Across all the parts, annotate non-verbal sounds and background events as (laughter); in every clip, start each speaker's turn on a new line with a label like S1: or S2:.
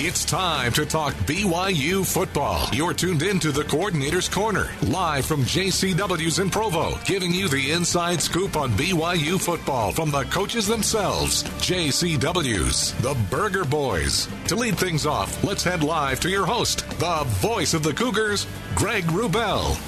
S1: It's time to talk BYU football. You're tuned in to the Coordinator's Corner, live from JCW's in Provo, giving you the inside scoop on BYU football from the coaches themselves, JCW's, the Burger Boys. To lead things off, let's head live to your host, the voice of the Cougars, Greg Wrubell.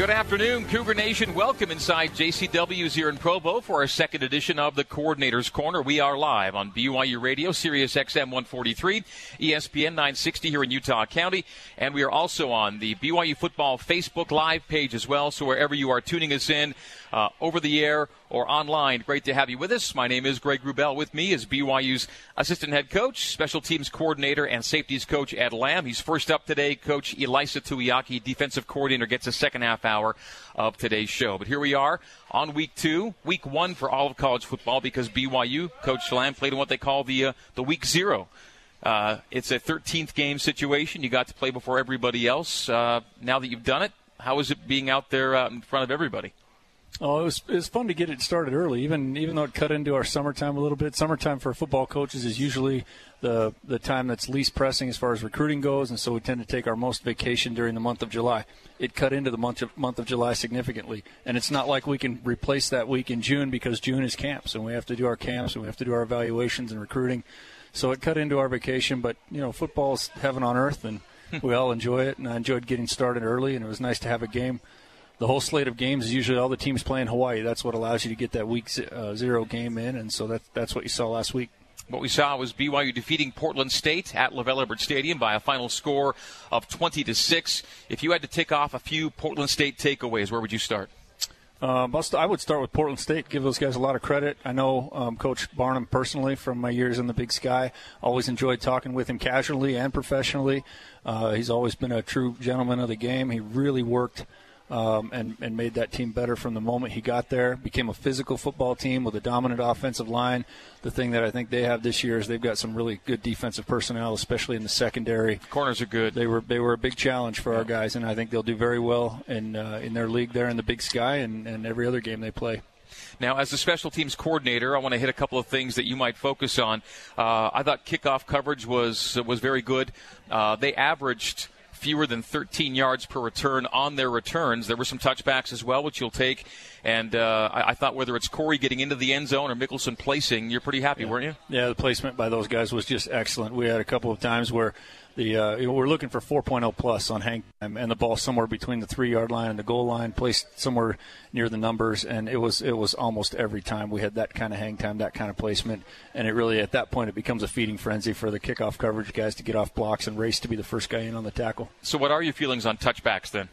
S2: Good afternoon, Cougar Nation. Welcome inside JCW's here in Provo for our second edition of the Coordinator's Corner. We are live on BYU Radio, Sirius XM 143, ESPN 960 here in Utah County, and we are also on the BYU Football Facebook Live page as well. So wherever you are tuning us in, uh, over the air or online. Great to have you with us. My name is Greg Wrubell. With me is BYU's assistant head coach, special teams coordinator, and safeties coach Ed Lamb. He's first up today. Coach Ilaisa Tuiaki, defensive coordinator, gets a second half hour of today's show. But here we are on week two, week one for all of college football because BYU, Coach Lamb, played in what they call the uh, the week zero. Uh, it's a 13th game situation. You got to play before everybody else. Uh, now that you've done it, how is it being out there uh, in front of everybody?
S3: Oh, it was it was fun to get it started early, even even though it cut into our summertime a little bit. Summertime for football coaches is usually the the time that's least pressing as far as recruiting goes, and so we tend to take our most vacation during the month of July. It cut into the month of month of July significantly, and it's not like we can replace that week in June because June is camps, and we have to do our camps and we have to do our evaluations and recruiting. So it cut into our vacation, but you know, football's heaven on earth, and we all enjoy it. And I enjoyed getting started early, and it was nice to have a game the whole slate of games is usually all the teams play in Hawaii. That's what allows you to get that week uh, zero game in, and so that, that's what you saw last week.
S2: What we saw was BYU defeating Portland State at LaVell Edwards Stadium by a final score of 20 to six. If you had to tick off a few Portland State takeaways, where would you start?
S3: Um, I would start with Portland State. Give those guys a lot of credit. I know um, Coach Barnum personally from my years in the Big Sky. Always enjoyed talking with him casually and professionally. Uh, he's always been a true gentleman of the game. He really worked um, and, and made that team better from the moment he got there. Became a physical football team with a dominant offensive line. The thing that I think they have this year is they've got some really good defensive personnel, especially in the secondary.
S2: Corners are good.
S3: They were they were a big challenge for yeah. our guys, and I think they'll do very well in uh, in their league there in the Big Sky and, and every other game they play.
S2: Now, as the special teams coordinator, I want to hit a couple of things that you might focus on. Uh, I thought kickoff coverage was was very good. Uh, they averaged fewer than 13 yards per return on their returns. There were some touchbacks as well, which you'll take. And uh, I, I, thought whether it's Corey getting into the end zone or Mickelson placing, you're pretty happy,
S3: yeah.
S2: weren't you?
S3: Yeah, the placement by those guys was just excellent. We had a couple of times where the uh, you know, we're looking for 4.0 plus on hang time, and the ball somewhere between the three yard line and the goal line, placed somewhere near the numbers, and it was it was almost every time we had that kind of hang time, that kind of placement, and it really at that point it becomes a feeding frenzy for the kickoff coverage guys to get off blocks and race to be the first guy in on the tackle.
S2: So, what are your feelings on touchbacks then?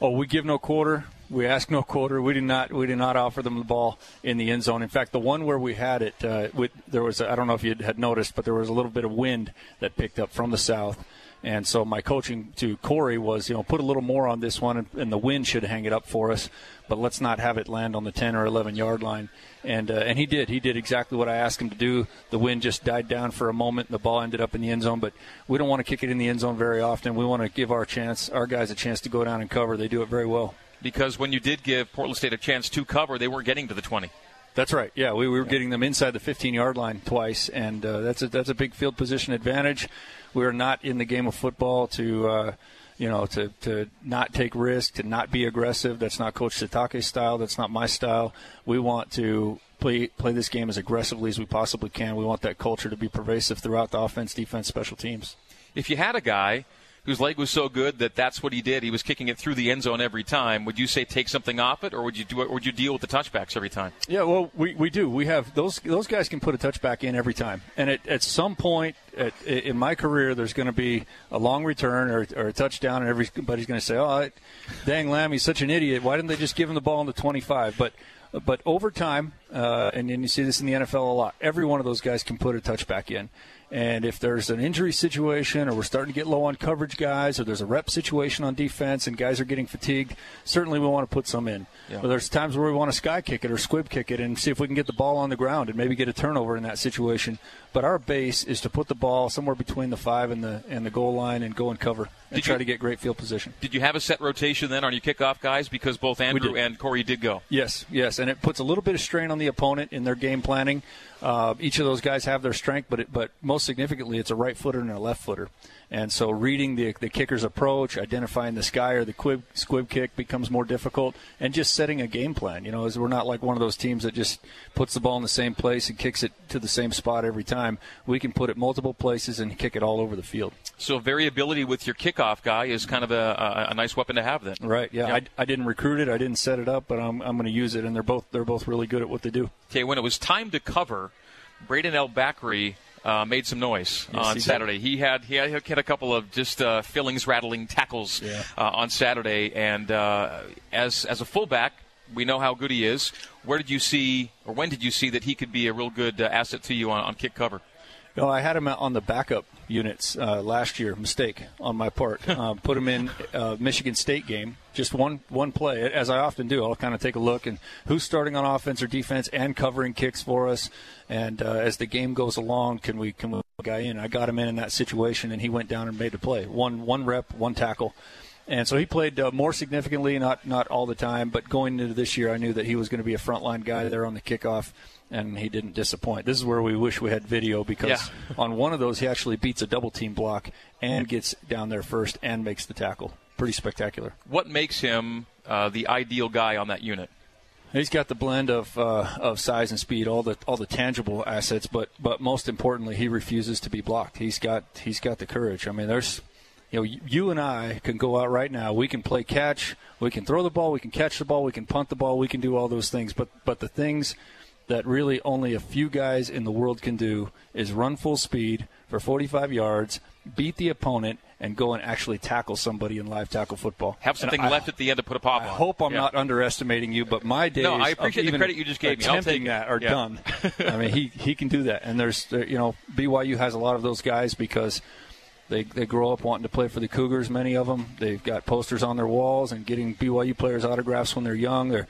S3: Oh, we give no quarter. We ask no quarter. We did not. We did not offer them the ball in the end zone. In fact, the one where we had it, uh, with, there was. I don't know if you had noticed, but there was a little bit of wind that picked up from the south, and so my coaching to Corey was, you know, put a little more on this one, and, the wind should hang it up for us, but let's not have it land on the 10 or 11 yard line. And uh, and he did. He did exactly what I asked him to do. The wind just died down for a moment, and the ball ended up in the end zone. But we don't want to kick it in the end zone very often. We want to give our chance, our guys, a chance to go down and cover. They do it very well.
S2: Because when you did give Portland State a chance to cover, they weren't getting to the 20.
S3: That's right. Yeah, we, we were getting them inside the 15 yard line twice, and uh, that's a that's a big field position advantage. We are not in the game of football to. Uh, you know, to, to not take risk, to not be aggressive. That's not Coach Sitake's style. That's not my style. We want to play play this game as aggressively as we possibly can. We want that culture to be pervasive throughout the offense, defense, special teams.
S2: If you had a guy whose leg was so good that that's what he did. He was kicking it through the end zone every time. Would you say take something off it, or would you do it? Would you deal with the touchbacks every time?
S3: Yeah, well, we, we do. We have those those guys can put a touchback in every time, and at, some point at, in my career, there's going to be a long return or, or a touchdown, and everybody's going to say, "Oh, dang, Lamb, he's such an idiot. Why didn't they just give him the ball on the 25?" But but over time, uh, and, and you see this in the NFL a lot, every one of those guys can put a touchback in. And if there's an injury situation or we're starting to get low on coverage guys or there's a rep situation on defense and guys are getting fatigued, certainly we want to put some in. Yeah. But there's times where we want to sky kick it or squib kick it and see if we can get the ball on the ground and maybe get a turnover in that situation. But our base is to put the ball somewhere between the five and the and the goal line and go and cover and did try you, to get great field position.
S2: Did you have a set rotation then on your kickoff guys because both Andrew and Corey did go?
S3: Yes, yes, and it puts a little bit of strain on the opponent in their game planning. Uh, each of those guys have their strength, but it, but most significantly, it's a right footer and a left footer. And so, reading the the kicker's approach, identifying the sky or the quib, squib kick becomes more difficult, and just setting a game plan. You know, as we're not like one of those teams that just puts the ball in the same place and kicks it to the same spot every time. We can put it multiple places and kick it all over the field.
S2: So variability with your kickoff guy is kind of a, a, a nice weapon to have then.
S3: Right. Yeah. yeah. I, I didn't recruit it. I didn't set it up, but I'm, I'm going to use it, and they're both they're both really good at what they do.
S2: Okay. When it was time to cover, Brayden El-Bakri uh, made some noise yes, on he Saturday. Did. He had he had, a couple of just uh, fillings rattling tackles yeah. uh, on Saturday, and uh, as as a fullback, we know how good he is. Where did you see, or when did you see that he could be a real good uh, asset to you on, on kick cover?
S3: No, I had him on the backup units uh, last year. Mistake on my part. (laughs) Uh, put him in uh, Michigan State game. Just one one play, as I often do. I'll kind of take a look and who's starting on offense or defense and covering kicks for us. And uh, as the game goes along, can we can we guy in? I got him in in that situation, and he went down and made the play. One one rep, one tackle. And so he played uh, more significantly, not not all the time, but going into this year, I knew that he was going to be a frontline guy there on the kickoff and he didn't disappoint. This is where we wish we had video because yeah. on one of those he actually beats a double team block and gets down there first and makes the tackle. Pretty spectacular.
S2: What makes him uh, the ideal guy on that unit?
S3: He's got the blend of uh, of size and speed, all the all the tangible assets, but but most importantly, he refuses to be blocked. He's got he's got the courage. I mean, there's you know, you and I can go out right now. We can play catch. We can throw the ball. We can catch the ball. We can punt the ball. We can do all those things. But but the things that really only a few guys in the world can do is run full speed for 45 yards, beat the opponent, and go and actually tackle somebody in live tackle football.
S2: Have something I, left at the end to put a pop
S3: I
S2: on.
S3: I hope I'm yeah. not underestimating you, but my days
S2: no, I appreciate the credit you just gave me. I'll take
S3: that are yeah. done. I mean, he he can do that, and there's you know BYU has a lot of those guys because. They, they grow up wanting to play for the Cougars, many of them. They've got posters on their walls and getting BYU players' autographs when they're young. They're,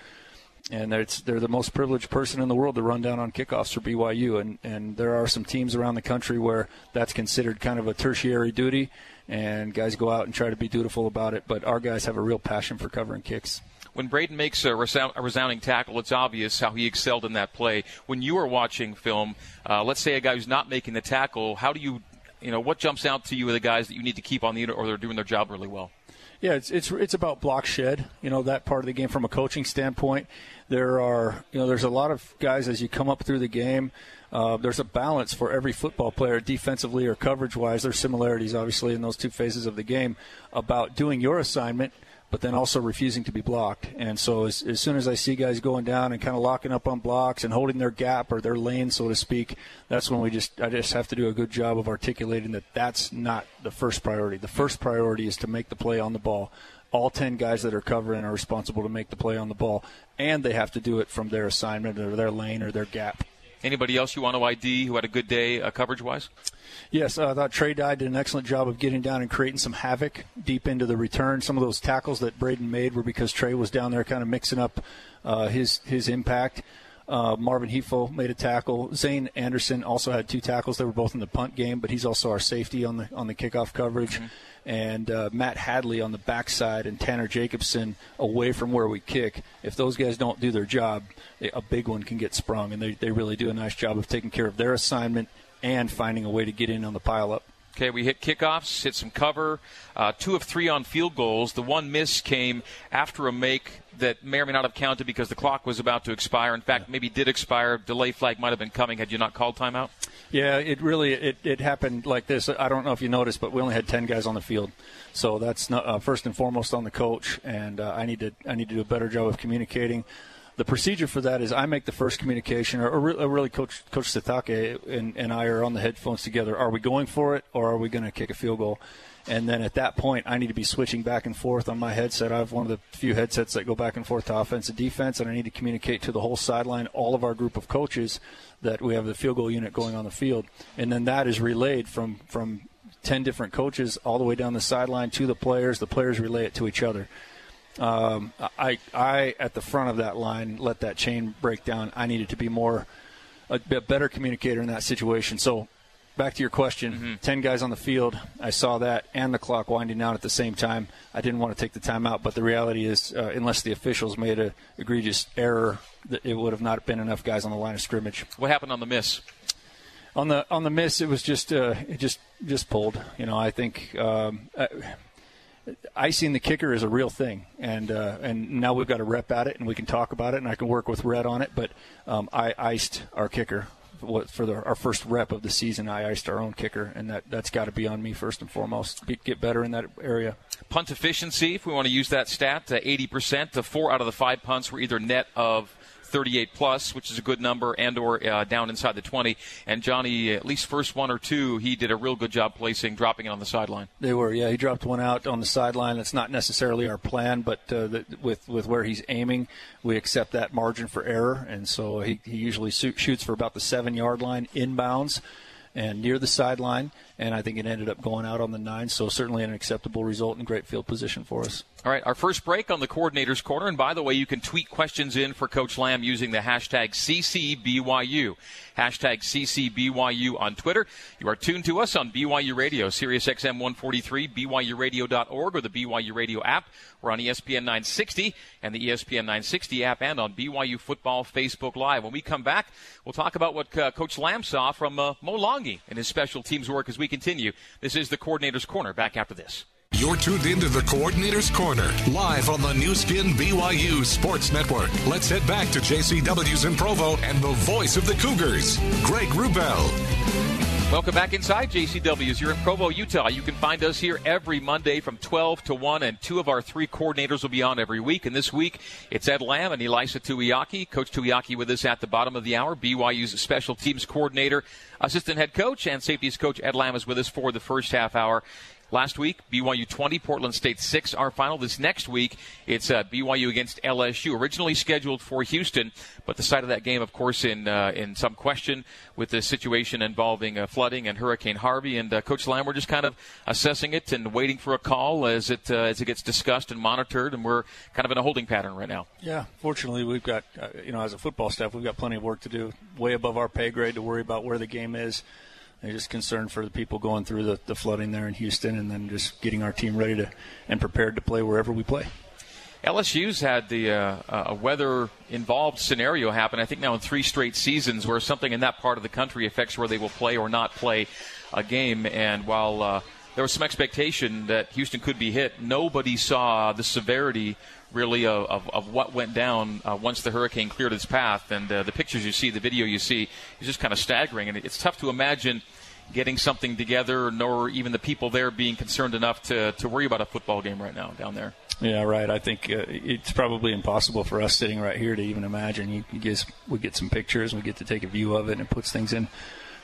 S3: and it's, they're the most privileged person in the world to run down on kickoffs for BYU. And, and there are some teams around the country where that's considered kind of a tertiary duty, and guys go out and try to be dutiful about it. But our guys have a real passion for covering kicks.
S2: When Brayden makes a, resound, a resounding tackle, it's obvious how he excelled in that play. When you are watching film, uh, let's say a guy who's not making the tackle, how do you, you know, what jumps out to you are the guys that you need to keep on the or they're doing their job really well?
S3: Yeah, it's it's it's about block shed. You know that part of the game from a coaching standpoint. There are you know there's a lot of guys as you come up through the game. Uh, there's a balance for every football player, defensively or coverage wise. There's similarities, obviously, in those two phases of the game about doing your assignment but then also refusing to be blocked. And so as, as soon as I see guys going down and kind of locking up on blocks and holding their gap or their lane, so to speak, that's when we just I just have to do a good job of articulating that that's not the first priority. The first priority is to make the play on the ball. All 10 guys that are covering are responsible to make the play on the ball, and they have to do it from their assignment or their lane or their gap.
S2: Anybody else you want to ID who had a good day uh, coverage wise?
S3: Yes, I thought Trey Dye did an excellent job of getting down and creating some havoc deep into the return. Some of those tackles that Brayden made were because Trey was down there kind of mixing up uh, his his impact. Uh, Marvin Hefo made a tackle. Zayne Anderson also had two tackles. They were both in the punt game, but he's also our safety on the on the kickoff coverage. Mm-hmm. And uh, Matt Hadley on the backside and Tanner Jacobson away from where we kick. If those guys don't do their job, a big one can get sprung, and they, they really do a nice job of taking care of their assignment and finding a way to get in on the pileup.
S2: Okay, we hit kickoffs, hit some cover, uh, two of three on field goals. The one miss came after a make that may or may not have counted because the clock was about to expire. In fact, maybe did expire. Delay flag might have been coming had you not called timeout.
S3: Yeah, it really it, it happened like this. I don't know if you noticed, but we only had ten guys on the field, so that's not, uh, first and foremost on the coach. And uh, I need to I need to do a better job of communicating the procedure for that is I make the first communication, or, or really Coach Coach Sitake and, and I are on the headphones together. Are we going for it, or are we going to kick a field goal? And then at that point, I need to be switching back and forth on my headset. I have one of the few headsets that go back and forth to offense and defense, and I need to communicate to the whole sideline, all of our group of coaches, that we have the field goal unit going on the field. And then that is relayed from from 10 different coaches all the way down the sideline to the players. The players relay it to each other um, I, I at the front of that line let that chain break down. I needed to be more a, a better communicator in that situation. So back to your question.
S2: Mm-hmm.
S3: Ten guys on the field. I saw that and the clock winding down at the same time. I didn't want to take the time out, but the reality is, uh, unless the officials made a egregious error, it would have not been enough guys on the line of scrimmage.
S2: What happened on the miss?
S3: On the on the miss, it was just uh, it just just pulled. You know, I think um, uh, icing the kicker is a real thing, and uh, and now we've got a rep at it, and we can talk about it, and I can work with Rhett on it. But um, I iced our kicker for the, our first rep of the season. I iced our own kicker, and that that's got to be on me first and foremost. Get better in that area.
S2: Punt efficiency, if we want to use that stat, uh, 80%. The four out of the five punts were either net of 38 plus, which is a good number, and or uh, down inside the 20. And Johnny, at least first one or two, he did a real good job placing, dropping it on the sideline.
S3: They were, yeah. He dropped one out on the sideline. That's not necessarily our plan, but uh, the, with with where he's aiming, we accept that margin for error, and so he, he usually shoots for about the seven yard line inbounds and near the sideline. And I think it ended up going out on the nine. So certainly an acceptable result and great field position for us.
S2: All right, our first break on the coordinator's corner. And by the way, you can tweet questions in for Coach Lamb using the hashtag CCBYU. Hashtag CCBYU on Twitter. You are tuned to us on BYU Radio, Sirius XM 143, BYURadio.org, or the BYU Radio app. We're on ESPN 960 and the ESPN 960 app and on BYU Football Facebook Live. When we come back, we'll talk about what uh, Coach Lamb saw from uh, Mo Langi and his special teams work as we continue. This is the Coordinator's Corner. Back after this.
S1: You're tuned into the Coordinator's Corner, live on the Nu Skin BYU Sports Network. Let's head back to JCW's in Provo and the voice of the Cougars, Greg Wrubell.
S2: Welcome back inside JCW's. You're in Provo, Utah. You can find us here every Monday from 12 to 1, and two of our three coordinators will be on every week. And this week, it's Ed Lamb and Ilaisa Tuiaki. Coach Tuiaki with us at the bottom of the hour. BYU's special teams coordinator, assistant head coach, and safeties coach Ed Lamb is with us for the first half hour. Last week, BYU 20, Portland State 6, our final. This next week, it's uh, BYU against LSU, originally scheduled for Houston, but the site of that game, of course, in uh, in some question with the situation involving uh, flooding and Hurricane Harvey. And uh, Coach Lamb, we're just kind of assessing it and waiting for a call as it uh, as it gets discussed and monitored, and we're kind of in a holding pattern right now.
S3: Yeah, fortunately, we've got uh, you know as a football staff, we've got plenty of work to do, way above our pay grade to worry about where the game is. Just concerned for the people going through the, the flooding there in Houston, and then just getting our team ready to and prepared to play wherever we play.
S2: LSU's had the uh, a weather involved scenario happen. I think now in three straight seasons where something in that part of the country affects where they will play or not play a game. And while uh, there was some expectation that Houston could be hit, nobody saw the severity really of, of, of what went down uh, once the hurricane cleared its path. And uh, the pictures you see, the video you see, is just kind of staggering. And it's tough to imagine getting something together, nor even the people there being concerned enough to, to worry about a football game right now down there.
S3: Yeah, right. I think uh, it's probably impossible for us sitting right here to even imagine. You, you guys, we get some pictures, we get to take a view of it, and it puts things in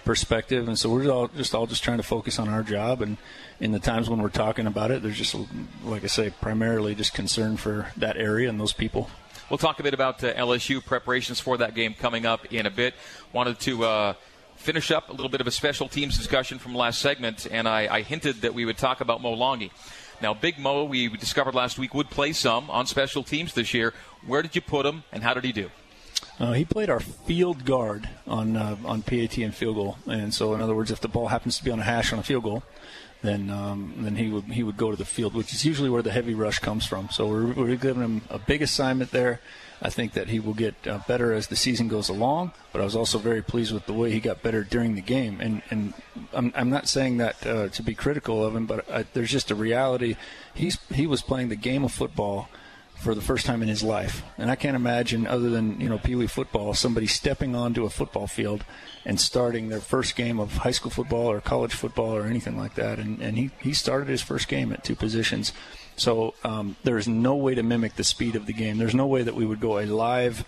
S3: perspective. And so we're all just all just trying to focus on our job. And in the times when we're talking about it, there's just, like I say, primarily just concern for that area and those people.
S2: We'll talk a bit about uh, LSU preparations for that game coming up in a bit. Wanted to. Uh, finish up a little bit of a special teams discussion from last segment, and I, I hinted that we would talk about Mo Langi. Now, Big Mo, we discovered last week, would play some on special teams this year. Where did you put him, and how did he do?
S3: Uh, he played our field guard on uh, on PAT and field goal, and so in other words, if the ball happens to be on a hash on a field goal, then um, then he would he would go to the field, which is usually where the heavy rush comes from. So we're, we're giving him a big assignment there. I think that he will get uh, better as the season goes along. But I was also very pleased with the way he got better during the game. And and I'm, I'm not saying that uh, to be critical of him, but I, there's just a reality. He's he was playing the game of football for the first time in his life. And I can't imagine, other than you know Pee Wee football, somebody stepping onto a football field and starting their first game of high school football or college football or anything like that. And and he he started his first game at two positions. So um, there's no way to mimic the speed of the game. There's no way that we would go a live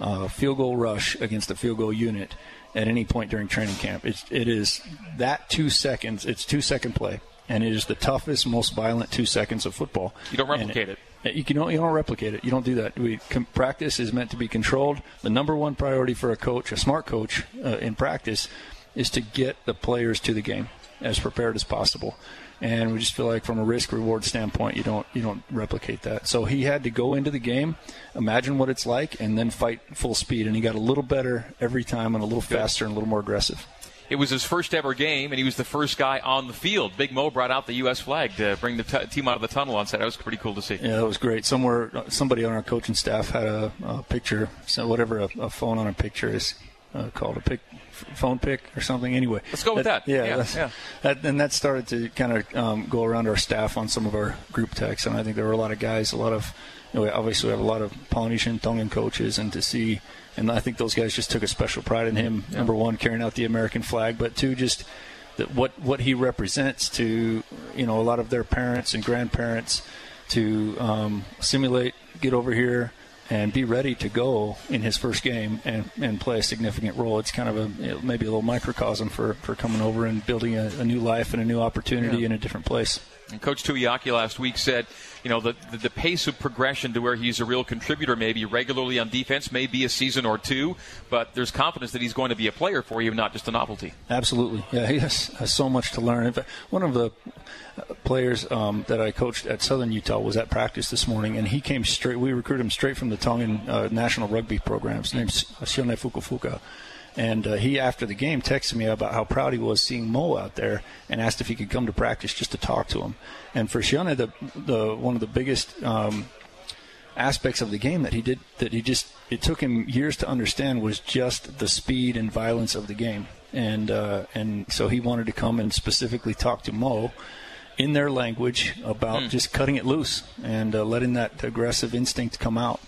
S3: uh, field goal rush against a field goal unit at any point during training camp. It's, it is that two seconds. It's two second play, and it is the toughest, most violent two seconds of football.
S2: You don't replicate it,
S3: it. You, can, you don't replicate it. You don't do that. We com- practice is meant to be controlled. The number one priority for a coach, a smart coach, uh, in practice, is to get the players to the game as prepared as possible and we just feel like from a risk reward standpoint you don't you don't replicate that so he had to go into the game imagine what it's like and then fight full speed and he got a little better every time and a little faster and a little more aggressive
S2: it was his first ever game, and he was the first guy on the field. Big Mo brought out the U.S. flag to bring the t- team out of the tunnel on set. That was pretty cool to see.
S3: Yeah, that was great. Somewhere, somebody on our coaching staff had a, a picture, so whatever a, a, phone on a picture is uh, called a pic, phone pic or something. Anyway,
S2: let's go with that.
S3: that. Yeah,
S2: yeah, yeah.
S3: That, and that started to kind of um, go around our staff on some of our group texts, and I think there were a lot of guys, a lot of, you know, obviously we have a lot of Polynesian Tongan coaches, and to see and I think those guys just took a special pride in him. Yeah. Number one, carrying out the American flag, but two, just that what what he represents to you know a lot of their parents and grandparents to um, simulate, get over here, and be ready to go in his first game and, and play a significant role. It's kind of a maybe a little microcosm for, for coming over and building a, a new life and a new opportunity yeah. in a different place.
S2: And Coach Tuiaki last week said, you know, the, the, the pace of progression to where he's a real contributor, maybe regularly on defense, may be a season or two, but there's confidence that he's going to be a player for you, not just a novelty.
S3: Absolutely, yeah, he has, has so much to learn. One of the players um, that I coached at Southern Utah was at practice this morning, and he came straight. We recruited him straight from the Tongan uh, national rugby programs. His name's Sione Fukafuka. And uh, he, after the game, texted me about how proud he was seeing Mo out there, and asked if he could come to practice just to talk to him. And for Sione, the the one of the biggest um, aspects of the game that he did that he just it took him years to understand was just the speed and violence of the game. And uh, and so he wanted to come and specifically talk to Mo in their language about mm. just cutting it loose and uh, letting that aggressive instinct come out.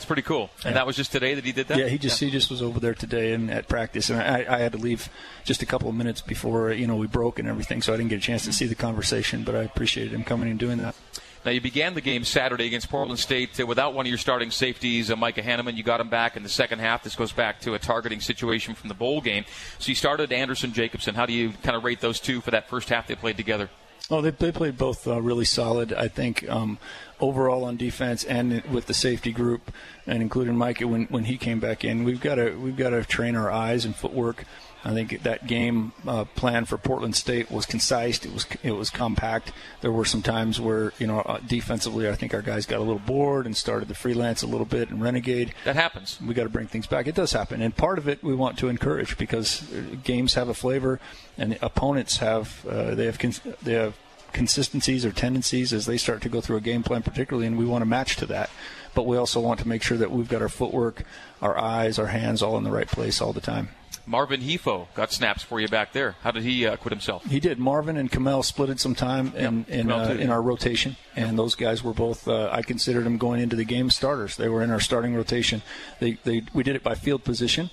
S2: It's pretty cool. And that was just today that he did that.
S3: Yeah, he just yeah. he just was over there today and at practice, and I, I had to leave just a couple of minutes before you know we broke and everything, so I didn't get a chance to see the conversation. But I appreciated him coming and doing that.
S2: Now, you began the game Saturday against Portland State uh, without one of your starting safeties, uh, Micah Hannemann. You got him back in the second half. This goes back to a targeting situation from the bowl game. So you started Anderson Jacobson. How do you kind of rate those two for that first half they played together?
S3: Oh, they, they played both uh, really solid. I think um, overall on defense and with the safety group, and including Micah when, when he came back in, we've got to we've got to train our eyes and footwork I think that game uh, plan for Portland State was concise. It was it was compact. There were some times where you know uh, defensively, I think our guys got a little bored and started to freelance a little bit and renegade.
S2: That happens.
S3: We got to bring things back. It does happen, and part of it we want to encourage because uh, games have a flavor, and opponents have uh, they have they have consistencies or tendencies as they start to go through a game plan, particularly, and we want to match to that. But we also want to make sure that we've got our footwork, our eyes, our hands all in the right place all the time.
S2: Marvin Hefo got snaps for you back there. How did he uh, quit himself?
S3: He did. Marvin and Kamel splitted some time in yep. in, uh, in, our rotation, and those guys were both. Uh, I considered them going into the game starters. They were in our starting rotation. They, they we did it by field position,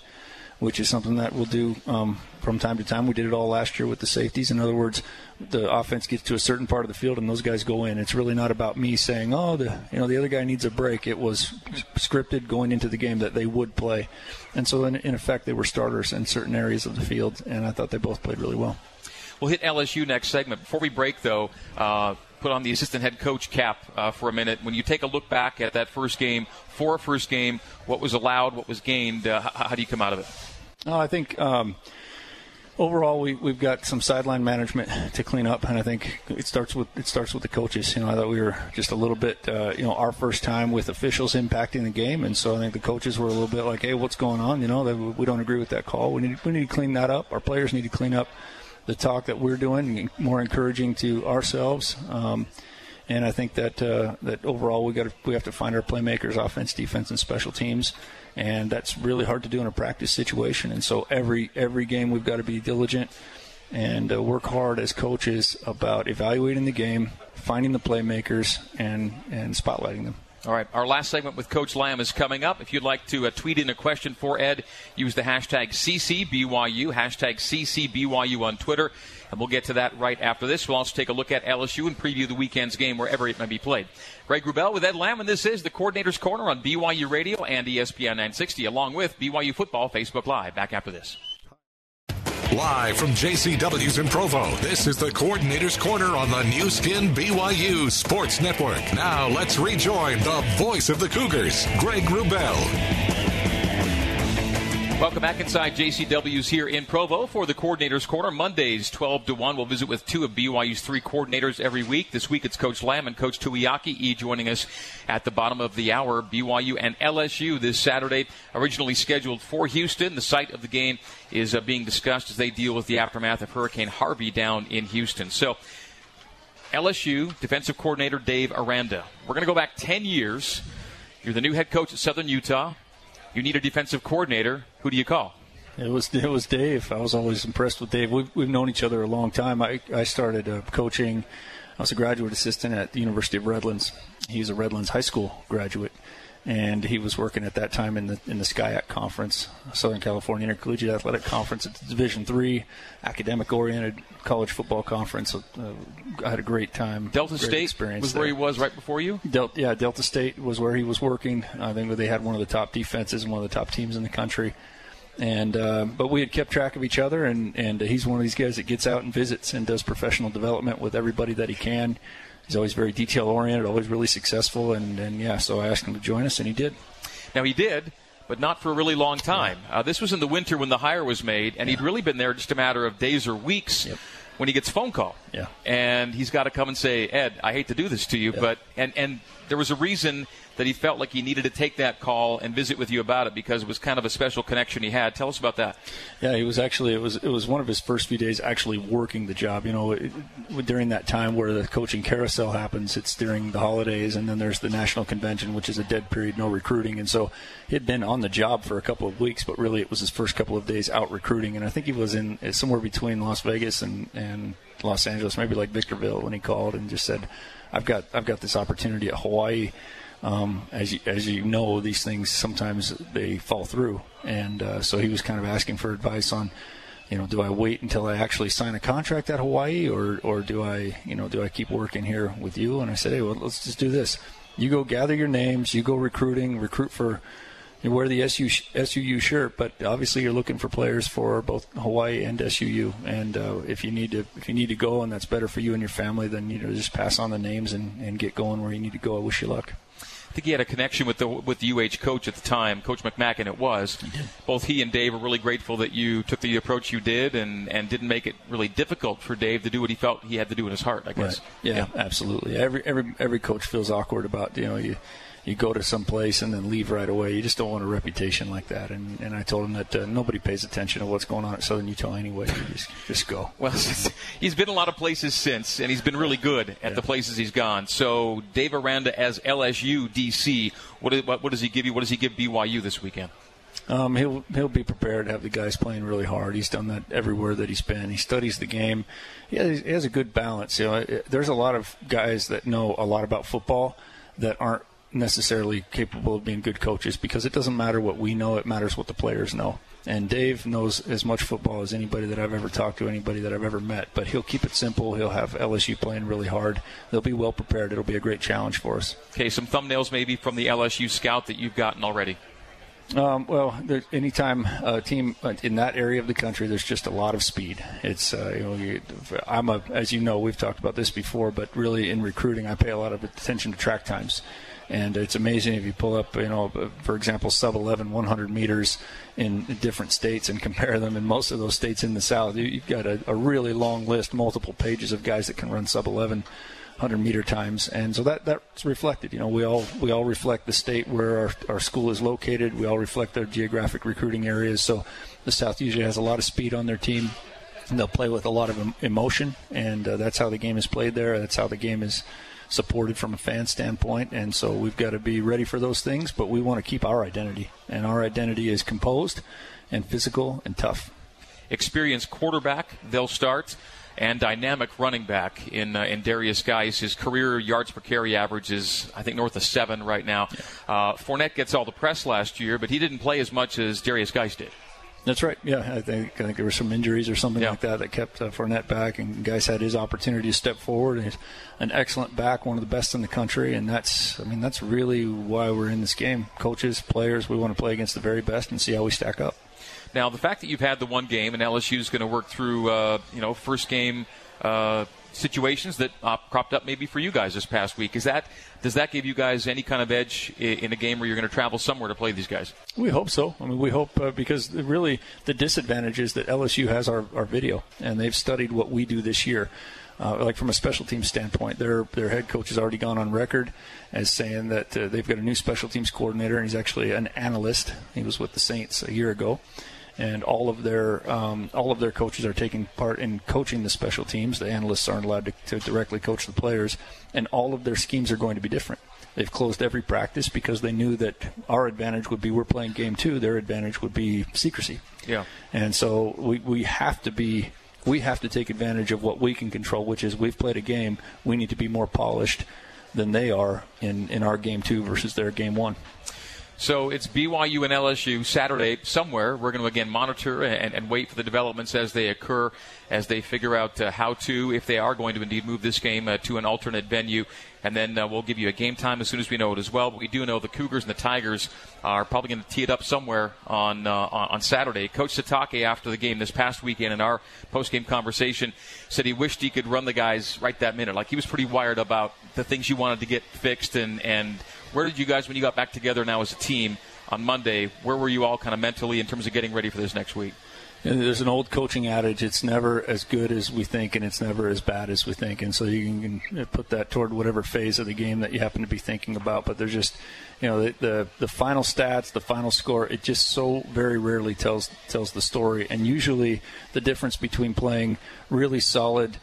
S3: which is something that we'll do um, from time to time. We did it all last year with the safeties. In other words, the offense gets to a certain part of the field and those guys go in. It's really not about me saying, "Oh, the you know the other guy needs a break." It was scripted going into the game that they would play, and so in, in effect they were starters in certain areas of the field, and I thought they both played really well.
S2: We'll hit LSU next segment. Before we break, though. Uh, put on the assistant head coach cap uh, for a minute. When you take a look back at that first game, for a first game, what was allowed, what was gained, uh, how, do you come out of it?
S3: Oh, I think um, overall we, we've got some sideline management to clean up, and I think it starts with it starts with the coaches. You know, I thought we were just a little bit, uh, you know, our first time with officials impacting the game, and so I think the coaches were a little bit like, "Hey, what's going on?" You know, we don't agree with that call. We need we need to clean that up. Our players need to clean up the talk that we're doing, more encouraging to ourselves. Um, and I think that uh, that overall we got we have to find our playmakers, offense, defense, and special teams, and that's really hard to do in a practice situation. And so every every game we've got to be diligent and uh, work hard as coaches about evaluating the game, finding the playmakers, and and spotlighting them.
S2: All right, our last segment with Coach Lamb is coming up. If you'd like to uh, tweet in a question for Ed, use the hashtag CCBYU, hashtag CCBYU on Twitter, and we'll get to that right after this. We'll also take a look at LSU and preview the weekend's game wherever it may be played. Greg Wrubell with Ed Lamb, and this is the Coordinator's Corner on BYU Radio and ESPN 960, along with BYU Football Facebook Live. Back after this.
S1: Live from JCW's in Provo, this is the Coordinator's Corner on the Nu Skin BYU Sports Network. Now let's rejoin the voice of the Cougars, Greg Wrubell.
S2: Welcome back inside JCW's here in Provo for the Coordinators Corner. Mondays, 12 to 1. We'll visit with two of BYU's three coordinators every week. This week it's Coach Lamb and Coach Tuiaki E joining us at the bottom of the hour. BYU and LSU this Saturday, originally scheduled for Houston. The site of the game is uh, being discussed as they deal with the aftermath of Hurricane Harvey down in Houston. So, LSU defensive coordinator Dave Aranda. We're going to go back 10 years. You're the new head coach at Southern Utah you need a defensive coordinator. Who do you call?
S3: It was it was Dave. I was always impressed with Dave. We've, we've known each other a long time. I, I started uh, coaching. I was a graduate assistant at the University of Redlands. He's a Redlands High School graduate, and he was working at that time in the in the SCIAC conference, Southern California Intercollegiate Athletic Conference. It's a Division three, academic oriented college football conference. Uh, I had a great time.
S2: Delta
S3: great
S2: State
S3: experience
S2: was
S3: there.
S2: where he was right before you.
S3: Del- yeah, Delta State was where he was working. I think they had one of the top defenses and one of the top teams in the country. And uh, but we had kept track of each other, and and he's one of these guys that gets out and visits and does professional development with everybody that he can. He's always very detail oriented, always really successful, and and yeah, so I asked him to join us, and he did.
S2: Now he did, but not for a really long time. Uh, this was in the winter when the hire was made, and he'd really been there just a matter of days or weeks.
S3: Yep.
S2: When he gets a phone call,
S3: Yeah.
S2: and he's got to come and say, "Ed, I hate to do this to you, but and and there was a reason that he felt like he needed to take that call and visit with you about it because it was kind of a special connection he had. Tell us about that.
S3: Yeah, he was actually it was it was one of his first few days actually working the job. You know, it, during that time where the coaching carousel happens, it's during the holidays, and then there's the national convention, which is a dead period, no recruiting, and so he had been on the job for a couple of weeks, but really it was his first couple of days out recruiting, and I think he was in uh, somewhere between Las Vegas and and Los Angeles, maybe like Victorville, when he called and just said, "I've got I've got this opportunity at Hawaii." Um, as you, as you know, these things sometimes they fall through, and uh, so he was kind of asking for advice on, you know, do I wait until I actually sign a contract at Hawaii, or or do I, you know, do I keep working here with you? And I said, hey, well, let's just do this. You go gather your names, you go recruiting, recruit for. You wear the SU, SUU shirt, but obviously you're looking for players for both Hawaii and SUU. And uh, if you need to, if you need to go, and that's better for you and your family, then you know just pass on the names and, and get going where you need to go. I wish you luck.
S2: I think he had a connection with the with the UH coach at the time, Coach McMackin. It was. Both he and Dave were really grateful that you took the approach you did, and and didn't make it really difficult for Dave to do what he felt he had to do in his heart. I guess.
S3: Right. Yeah, absolutely. Every every every coach feels awkward about you know you you go to some place and then leave right away. You just don't want a reputation like that. And and I told him that uh, nobody pays attention to what's going on at Southern Utah anyway. You just just go. (laughs)
S2: Well, he's been a lot of places since, and he's been really good at
S3: Yeah.
S2: the places he's gone. So, Dave Aranda as LSU DC, what, is- what, what does he give you? What does he give BYU this weekend?
S3: Um, he'll he'll be prepared to have the guys playing really hard. He's done that everywhere that he's been. He studies the game. He has, he has a good balance. You know, it- there's a lot of guys that know a lot about football that aren't necessarily capable of being good coaches because it doesn't matter what we know; it matters what the players know. And Dave knows as much football as anybody that I've ever talked to, anybody that I've ever met. But he'll keep it simple. He'll have LSU playing really hard. They'll be well prepared. It'll be a great challenge for us.
S2: Okay, some thumbnails maybe from the LSU scout that you've gotten already.
S3: Um, well, there, anytime a team uh, in that area of the country, there's just a lot of speed. It's uh, you know, you, I'm a as you know, we've talked about this before, but really in recruiting, I pay a lot of attention to track times, and it's amazing if you pull up, you know, for example, sub 11 100 meters in different states and compare them in most of those states in the South. You, you've got a, a really long list, multiple pages of guys that can run sub 11. 100 meter times, and so that that's reflected. You know, we all we all reflect the state where our, our school is located. We all reflect their geographic recruiting areas. So the South usually has a lot of speed on their team. And they'll play with a lot of emotion, and uh, that's how the game is played there. That's how the game is supported from a fan standpoint. And so we've got to be ready for those things, but we want to keep our identity, and our identity is composed and physical and tough.
S2: experienced quarterback they'll start and dynamic running back in uh, in Derrius Guice. His career yards per carry average is I think north of seven right now. Uh, Fournette gets all the press last year, but he didn't play as much as Derrius Guice did.
S3: That's right. Yeah, I think I think there were some injuries or something
S2: Yeah.
S3: like that that kept uh, Fournette back, and guys had his opportunity to step forward. And he's an excellent back, one of the best in the country, and that's I mean that's really why we're in this game. Coaches, players, we want to play against the very best and see how we stack up.
S2: Now, the fact that you've had the one game and LSU is going to work through, uh, you know, first game uh, situations that uh, cropped up maybe for you guys this past week. Is that does that give you guys any kind of edge in a game where you're going to travel somewhere to play these guys?
S3: We hope so. I mean, we hope uh, because really the disadvantage is that LSU has our, our video and they've studied what we do this year. Uh, like from a special team standpoint, their their head coach has already gone on record as saying that uh, they've got a new special teams coordinator, and he's actually an analyst. He was with the Saints a year ago, and all of their um, all of their coaches are taking part in coaching the special teams. The analysts aren't allowed to, to directly coach the players, and all of their schemes are going to be different. They've closed every practice because they knew that our advantage would be we're playing game two. Their advantage would be secrecy.
S2: Yeah.
S3: And so we, we have to be we have to take advantage of what we can control, which is we've played a game. We need to be more polished than they are in, in our game two versus their game one.
S2: So it's BYU and LSU Saturday somewhere. We're going to again monitor and, and wait for the developments as they occur, as they figure out uh, how to, if they are going to indeed move this game uh, to an alternate venue. And then uh, we'll give you a game time as soon as we know it as well. But we do know the Cougars and the Tigers are probably going to tee it up somewhere on uh, on Saturday. Coach Sitake, after the game this past weekend, in our post game conversation, said he wished he could run the guys right that minute. Like he was pretty wired about the things you wanted to get fixed and and where did you guys, when you got back together now as a team on Monday, where were you all kind of mentally in terms of getting ready for this next week?
S3: There's an old coaching adage: it's never as good as we think, and it's never as bad as we think. And so you can put that toward whatever phase of the game that you happen to be thinking about. But there's just, you know, the the, the final stats, the final score, it just so very rarely tells tells the story. And usually, the difference between playing really solid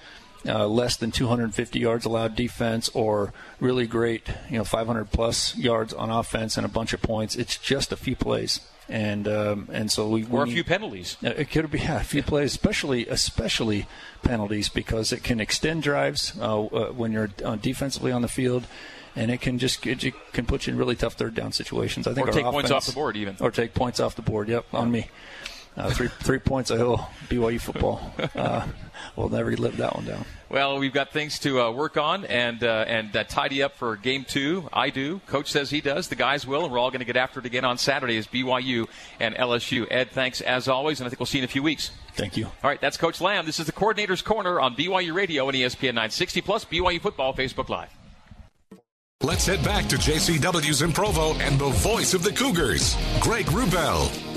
S3: uh, less than 250 yards allowed defense or really great, you know, 500 plus yards on offense and a bunch of points. It's just a few plays. And um, and so we
S2: or a few penalties.
S3: It could be yeah, a few plays, especially especially penalties because it can extend drives uh, uh, when you're uh, defensively on the field and it can just it can put you in really tough third down situations. I think
S2: or take
S3: offense,
S2: points off the board even,
S3: or take points off the board. Yep, on me. Uh, three three points. Oh, BYU football. Uh, we'll never live that one down.
S2: Well, we've got things to uh, work on and uh, and uh, tidy up for game two. I do. Coach says he does. The guys will, and we're all going to get after it again on Saturday as BYU and LSU. Ed, thanks as always, and I think we'll see you in a few weeks.
S3: Thank you.
S2: All right, that's Coach Lamb. This is the Coordinator's Corner on BYU Radio and ESPN 960 plus BYU Football Facebook Live.
S1: Let's head back to JCW's in Provo and the voice of the Cougars, Greg Wrubell.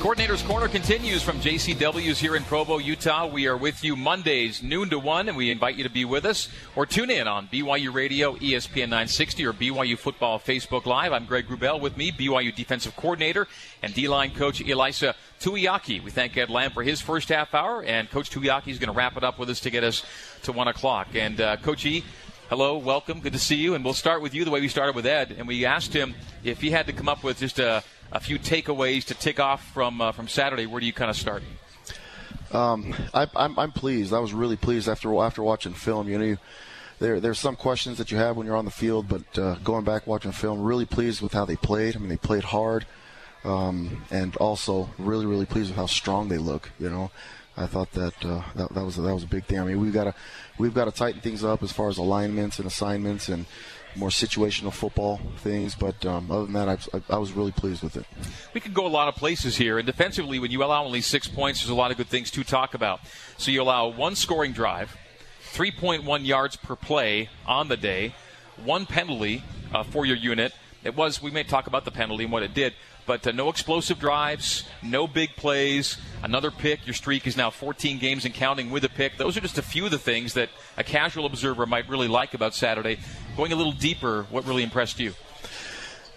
S2: Coordinator's Corner continues from JCW's here in Provo, Utah. We are with you Mondays, noon to 1, and we invite you to be with us or tune in on BYU Radio, ESPN 960, or BYU Football Facebook Live. I'm Greg Wrubell with me, BYU Defensive Coordinator and D line coach Ilaisa Tuiaki. We thank Ed Lamb for his first half hour, and Coach Tuiaki is going to wrap it up with us to get us to 1 o'clock. And uh, Coach E, hello, welcome, good to see you. And we'll start with you the way we started with Ed, and we asked him if he had to come up with just a a few takeaways to tick off from uh, from Saturday. Where do you kind of start?
S4: Um, I, I'm, I'm pleased. I was really pleased after after watching film. You know, there there's some questions that you have when you're on the field, but uh, going back watching film, really pleased with how they played. I mean, they played hard, um, and also really really pleased with how strong they look. You know, I thought that uh, that, that was that was a big thing. I mean, we've got to we've got to tighten things up as far as alignments and assignments and more situational football things. But um, other than that, I, I, was really pleased with it.
S2: We could go a lot of places here. And defensively, when you allow only six points, there's a lot of good things to talk about. So you allow one scoring drive, 3.1 yards per play on the day, one penalty uh, for your unit. It was, we may talk about the penalty and what it did, but uh, no explosive drives, no big plays, another pick. Your streak is now 14 games and counting with a pick. Those are just a few of the things that a casual observer might really like about Saturday. Going a little deeper, what really impressed you?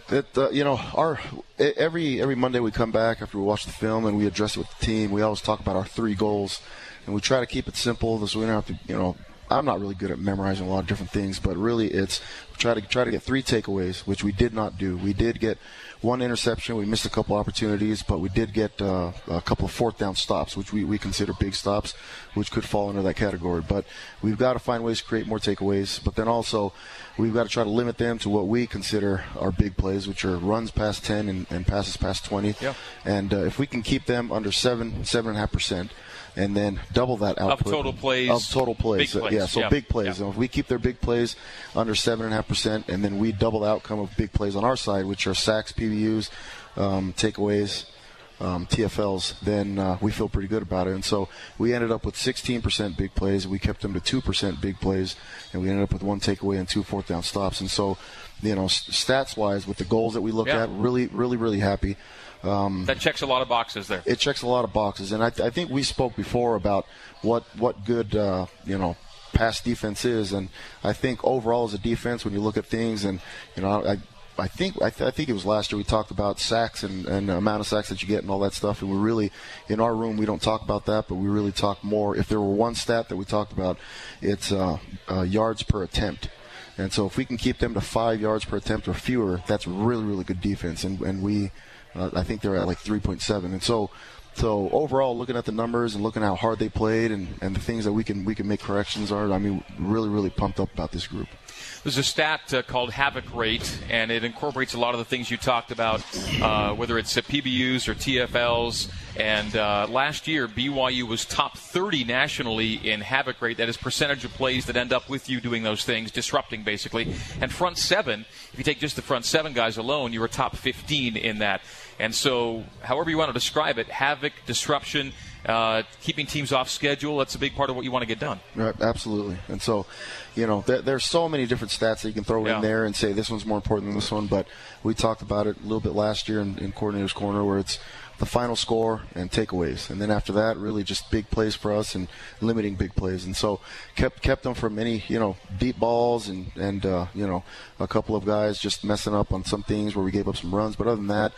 S4: That uh, you know, our every every Monday we come back after we watch the film and we address it with the team. We always talk about our three goals, and we try to keep it simple so we don't have to you know I'm not really good at memorizing a lot of different things, but really it's try to try to get three takeaways, which we did not do. We did get one interception. We missed a couple opportunities, but we did get uh, a couple of fourth down stops, which we, we consider big stops, which could fall under that category. But we've got to find ways to create more takeaways. But then also, we've got to try to limit them to what we consider our big plays, which are runs past 10 and, and passes past 20.
S2: Yeah.
S4: And uh, if we can keep them under seven, seven and a half percent and then double that output
S2: of total plays.
S4: Of total plays,
S2: plays.
S4: yeah. So
S2: yeah.
S4: big plays.
S2: Yeah.
S4: if we keep their big plays under seven and a half percent, and then we double the outcome of big plays on our side, which are sacks, PBUs, um, takeaways, um, TFLs, then uh, we feel pretty good about it. And so we ended up with 16% big plays. We kept them to 2% big plays, and we ended up with one takeaway and two fourth down stops. And so, you know, stats wise, with the goals that we look yeah. at, really, really, really happy.
S2: Um, that checks a lot of boxes there.
S4: It checks a lot of boxes, and I, I think we spoke before about what what good uh, you know pass defense is, and I think overall as a defense, when you look at things, and you know, I, I think I, th- I, think it was last year we talked about sacks and, and the amount of sacks that you get and all that stuff. And we really, in our room, we don't talk about that, but we really talk more. If there were one stat that we talked about, it's uh, uh, yards per attempt. And so if we can keep them to five yards per attempt or fewer, that's really really good defense. And, and we, uh, I think they're at like 3.7. And so. So overall, looking at the numbers and looking how hard they played and, and the things that we can we can make corrections are, I mean, really really pumped up about this group.
S2: There's a stat uh, called havoc rate, and it incorporates a lot of the things you talked about, uh, whether it's PBUs or TFLs. And uh, last year, BYU was top 30 nationally in havoc rate. That is percentage of plays that end up with you doing those things, disrupting basically. And front seven, if you take just the front seven guys alone, you were top 15 in that. And so, however you want to describe it, havoc, disruption uh, keeping teams off schedule. That's a big part of what you want to get done.
S4: Right, absolutely. And so, you know, there, there's so many different stats that you can throw yeah. in there and say this one's more important than this one. But we talked about it a little bit last year in, in Coordinator's Corner where it's the final score and takeaways. And then after that, really just big plays for us and limiting big plays. And so kept kept them from any you know deep balls and and uh, you know a couple of guys just messing up on some things where we gave up some runs. But other than that,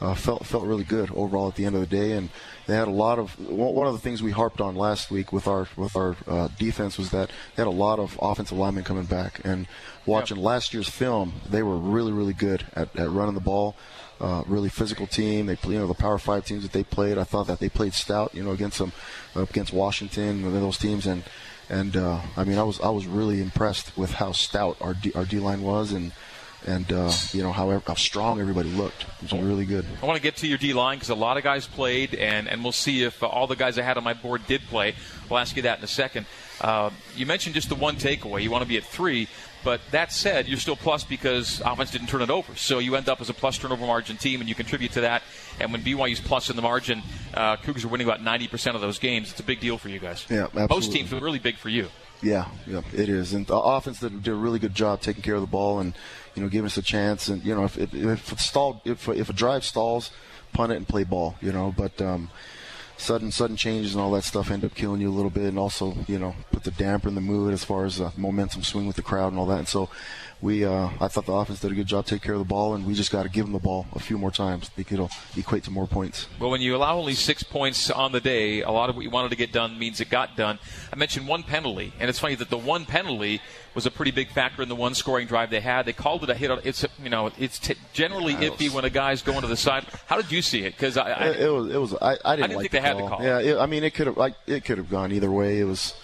S4: uh, felt felt really good overall at the end of the day. And they had a lot of one of the things we harped on last week with our with our uh, defense was that they had a lot of offensive linemen coming back. And watching yep. last year's film, they were really really good at, at running the ball. Uh, really physical team. They, you know, the Power Five teams that they played. I thought that they played stout, you know, against them, against Washington and those teams. And and uh, I mean, I was I was really impressed with how stout our D, our D line was, and and uh, you know how, how strong everybody looked. It was really good.
S2: I want to get to your D line because a lot of guys played, and, and we'll see if uh, all the guys I had on my board did play. We'll ask you that in a second. Uh, you mentioned just the one takeaway. You want to be at three, but that said, you're still plus because offense didn't turn it over. So you end up as a plus turnover margin team, and you contribute to that. And when BYU's plus in the margin, uh, Cougars are winning about 90% of those games. It's a big deal for you guys.
S4: Yeah, absolutely.
S2: Most teams are really big for you.
S4: Yeah, yeah, it is. And the offense did, did a really good job taking care of the ball and you know giving us a chance. And you know if if, if it stalled, if if a drive stalls, punt it and play ball. You know, but um, sudden sudden changes and all that stuff end up killing you a little bit, and also you know put the damper in the mood as far as uh, momentum swing with the crowd and all that. And so we uh, I thought the offense did a good job taking care of the ball, and we just got to give them the ball a few more times. I think it'll equate to more points.
S2: Well, when you allow only six points on the day, a lot of what you wanted to get done means it got done. I mentioned one penalty, and it's funny that the one penalty was a pretty big factor in the one scoring drive they had. They called it a hit. It's you know it's t- generally iffy when a guy's going to the side. How did you see it? Because I, I,
S4: it, was it was I, I didn't, I
S2: didn't
S4: like
S2: think
S4: the
S2: they
S4: call.
S2: had the call.
S4: Yeah, it, I mean it could have like it could have gone either way. It was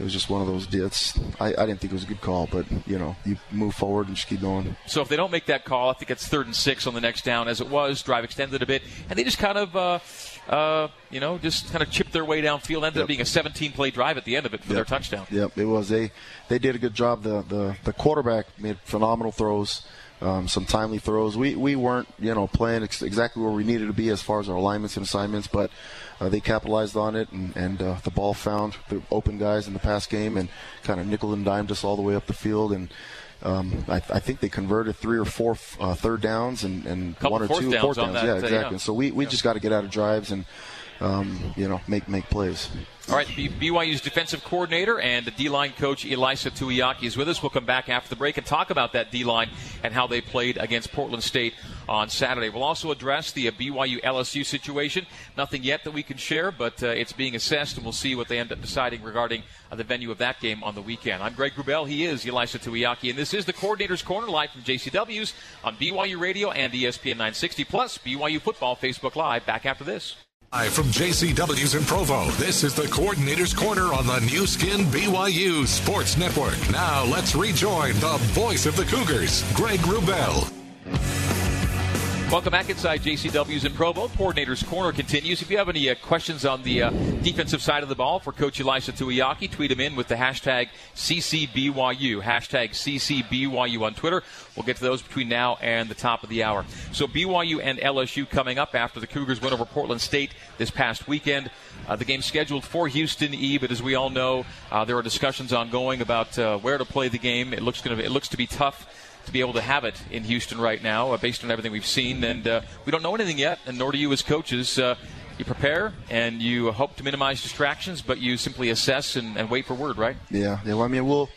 S4: it was just one of those deals. I, I didn't think it was a good call, but you know, you move forward and just keep going.
S2: So if they don't make that call, I think it's third and six on the next down, as it was. Drive extended a bit, and they just kind of, uh, uh, you know, just kind of chipped their way downfield. Ended yep. up being a 17-play drive at the end of it for
S4: yep.
S2: their touchdown.
S4: Yep, it was. They they did a good job. The the the quarterback made phenomenal throws. Um, some timely throws. We we weren't you know playing ex- exactly where we needed to be as far as our alignments and assignments, but uh, they capitalized on it, and, and uh, the ball found the open guys in the pass game and kind of nickel and dimed us all the way up the field. And um, I, I, think they converted three or four uh, third downs and, and one or two
S2: fourth
S4: downs.
S2: That,
S4: yeah, exactly.
S2: Yeah.
S4: So we, we yeah. just got to get out of drives and um, you know make make plays.
S2: All right, BYU's defensive coordinator and the D-line coach Ilaisa Tuiaki is with us. We'll come back after the break and talk about that D-line and how they played against Portland State on Saturday. We'll also address the BYU LSU situation. Nothing yet that we can share, but uh, it's being assessed, and we'll see what they end up deciding regarding uh, the venue of that game on the weekend. I'm Greg Wrubell. He is Ilaisa Tuiaki, and this is the Coordinator's Corner live from JCW's on BYU Radio and ESPN 960 plus BYU Football Facebook Live. Back after this.
S1: Live from JCW's in Provo, this is the Coordinator's Corner on the Nu Skin BYU Sports Network. Now let's rejoin the voice of the Cougars, Greg Wrubell.
S2: Welcome back inside JCW's in Provo. Coordinator's Corner continues. If you have any uh, questions on the uh, defensive side of the ball for Coach Ilaisa Tuiaki, tweet them in with the hashtag CCBYU. Hashtag CCBYU on Twitter. We'll get to those between now and the top of the hour. So BYU and LSU coming up after the Cougars win over Portland State this past weekend. Uh, the game scheduled for Houston E, but as we all know, uh, there are discussions ongoing about uh, where to play the game. It looks, gonna, it looks to be tough to be able to have it in Houston right now, uh, based on everything we've seen. And uh, we don't know anything yet, and nor do you as coaches. Uh, you prepare and you hope to minimize distractions, but you simply assess and, and wait for word, right?
S4: Yeah. Yeah. Well, I mean, we'll.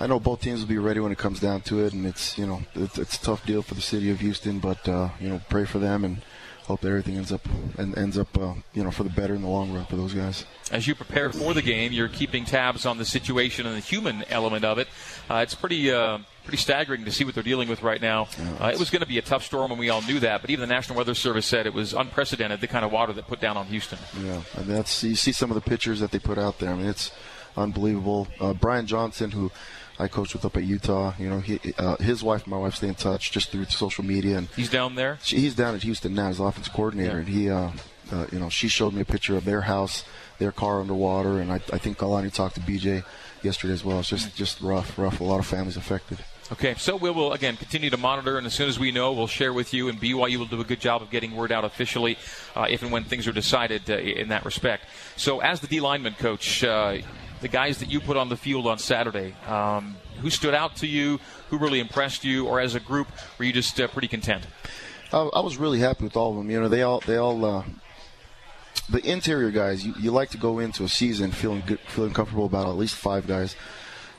S4: I know both teams will be ready when it comes down to it, and it's you know it's, it's a tough deal for the city of Houston, but uh, you know pray for them and hope that everything ends up and ends up uh, you know for the better in the long run for those guys.
S2: As you prepare for the game, you're keeping tabs on the situation and the human element of it. Uh, it's pretty. Uh, pretty staggering to see what they're dealing with right now. Uh, it was going to be a tough storm, and we all knew that. But even the National Weather Service said it was unprecedented the kind of water that put down on Houston.
S4: Yeah, and that's you see some of the pictures that they put out there. I mean, it's unbelievable. Uh, Brian Johnson, who I coached with up at Utah, you know, he, uh, his wife and my wife stay in touch just through social media, and
S2: he's down there.
S4: She, he's down at Houston now as offense coordinator, yeah. and he, uh, uh, you know, she showed me a picture of their house, their car underwater, and I, I think Kalani talked to BJ yesterday as well. It's just just rough, rough. A lot of families affected.
S2: Okay, so we will again continue to monitor, and as soon as we know, we'll share with you. And BYU will do a good job of getting word out officially, uh, if and when things are decided uh, in that respect. So, as the D lineman coach, uh, the guys that you put on the field on Saturday, um, who stood out to you? Who really impressed you? Or as a group, were you just uh, pretty content?
S4: I, was really happy with all of them. You know, they all they all. Uh, the interior guys, you, you like to go into a season feeling good, feeling comfortable about at least five guys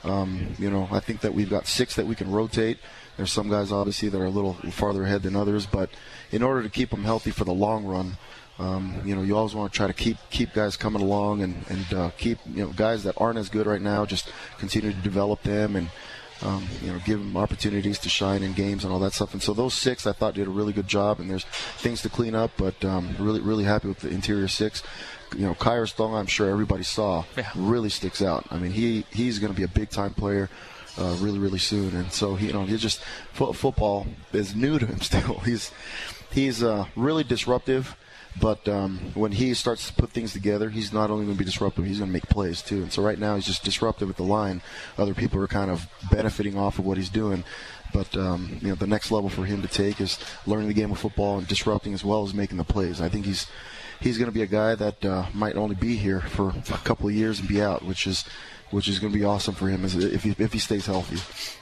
S4: um, you know, I think that we've got six that we can rotate. There's some guys obviously that are a little farther ahead than others, but in order to keep them healthy for the long run, um, you know, you always want to try to keep keep guys coming along and and uh, keep you know guys that aren't as good right now, just continue to develop them and. Um, you know, give them opportunities to shine in games and all that stuff. And so those six, I thought, did a really good job. And there's things to clean up, but um, really, really happy with the interior six you know, Khyiris Tonga, I'm sure everybody saw, yeah. really sticks out. I mean, he he's going to be a big time player. Uh, really, really soon, and so he, you know, he just fo- football is new to him (laughs) still. He's he's uh, really disruptive, but um, when he starts to put things together, he's not only going to be disruptive, he's going to make plays too. And so right now he's just disruptive at the line. Other people are kind of benefiting off of what he's doing. But um, you know, the next level for him to take is learning the game of football and disrupting as well as making the plays. I think he's he's going to be a guy that uh, might only be here for a couple of years and be out, which is which is going to be awesome for him if he, if he stays healthy.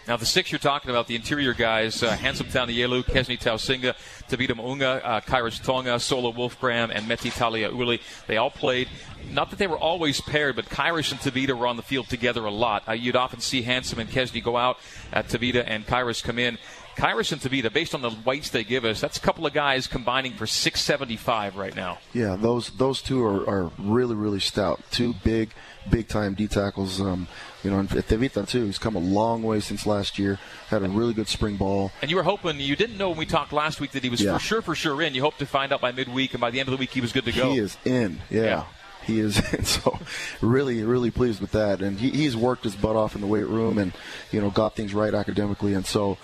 S2: Now, the six you're talking about, the interior guys, uh, Handsome Tanielu, Kesni Tausinga, Tavita Mo'unga, uh, Khyiris Tonga, Solo Wolfgram, and Meti Taliauli, they all played. Not that they were always paired, but Khyiris and Tavita were on the field together a lot. Uh, you'd often see Handsome and Kesni go out, Tavita and Khyiris come in. Khyiris and Tavita, based on the weights they give us, that's a couple of guys combining for 675 right now.
S4: Yeah, those those two are, are really really stout. Two big big time D tackles. Um, you know, and Tavita too. He's come a long way since last year. Had a really good spring ball.
S2: And you were hoping you didn't know when we talked last week that he was yeah. for sure for sure in. You hope to find out by midweek, and by the end of the week he was good to go.
S4: He is in. yeah. yeah he is (laughs) so really really pleased with that and he, he's worked his butt off in the weight room and you know got things right academically and so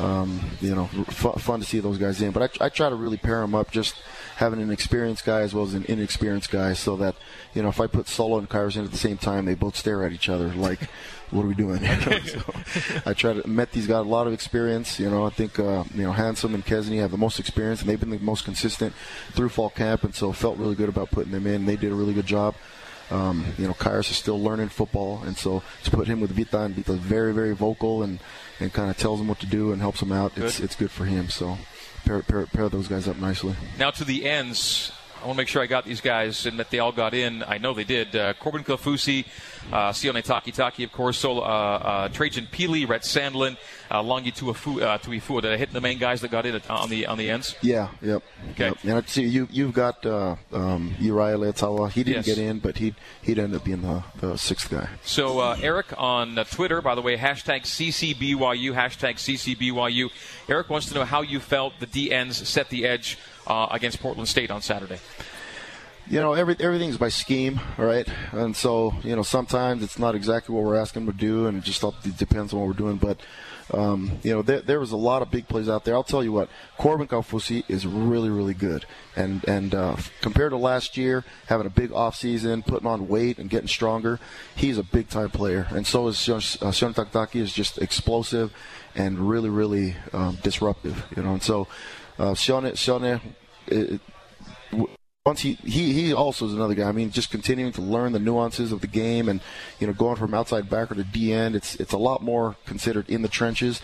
S4: um, you know, f- fun to see those guys in. But I, I try to really pair them up, just having an experienced guy as well as an inexperienced guy, so that you know if I put Solo and Khyiris in at the same time, they both stare at each other like, (laughs) "What are we doing?" (laughs) so I try to. Metti's got a lot of experience. You know, I think uh, you know Handsome and Kesni have the most experience, and they've been the most consistent through fall camp, and so felt really good about putting them in. They did a really good job. Um, you know, Khyiris is still learning football, and so to put him with Vita, and very, very vocal and and kind of tells him what to do and helps him out. Good. It's it's good for him. So pair, pair, pair those guys up nicely.
S2: Now to the ends. I want to make sure I got these guys and that they all got in. I know they did. Uh, Corbin Kaufusi, uh, Sione Takitaki, of course, so, uh, uh, Trajan Pili, Rhett Sandlin, uh, Longi Tuifu, uh, Tuifua. Did I hit the main guys that got in on the on the ends?
S4: Yeah, yep. Okay. Yep. And I see you you've got uh, um, Uriah Leiataua. He didn't yes. get in, but he'd he'd end up being the, the sixth guy.
S2: So uh, Eric on uh, Twitter, by the way, hashtag CCBYU, hashtag CCBYU. Eric wants to know how you felt the D ends set the edge uh, against Portland State on Saturday.
S4: You know, every, everything's by scheme, right? And so, you know, sometimes it's not exactly what we're asking them to do, and it just depends on what we're doing. But um, you know, there, there, was a lot of big plays out there. I'll tell you what, Corbin Kaufusi is really, really good. And and uh, compared to last year, having a big off season, putting on weight and getting stronger, he's a big time player. And so is Sione uh, Takitaki is just explosive and really, really um, disruptive. You know, and so uh, Sione, Sione, it, once he, he he also is another guy. I mean, just continuing to learn the nuances of the game, and you know, going from outside backer to D end, it's it's a lot more considered in the trenches.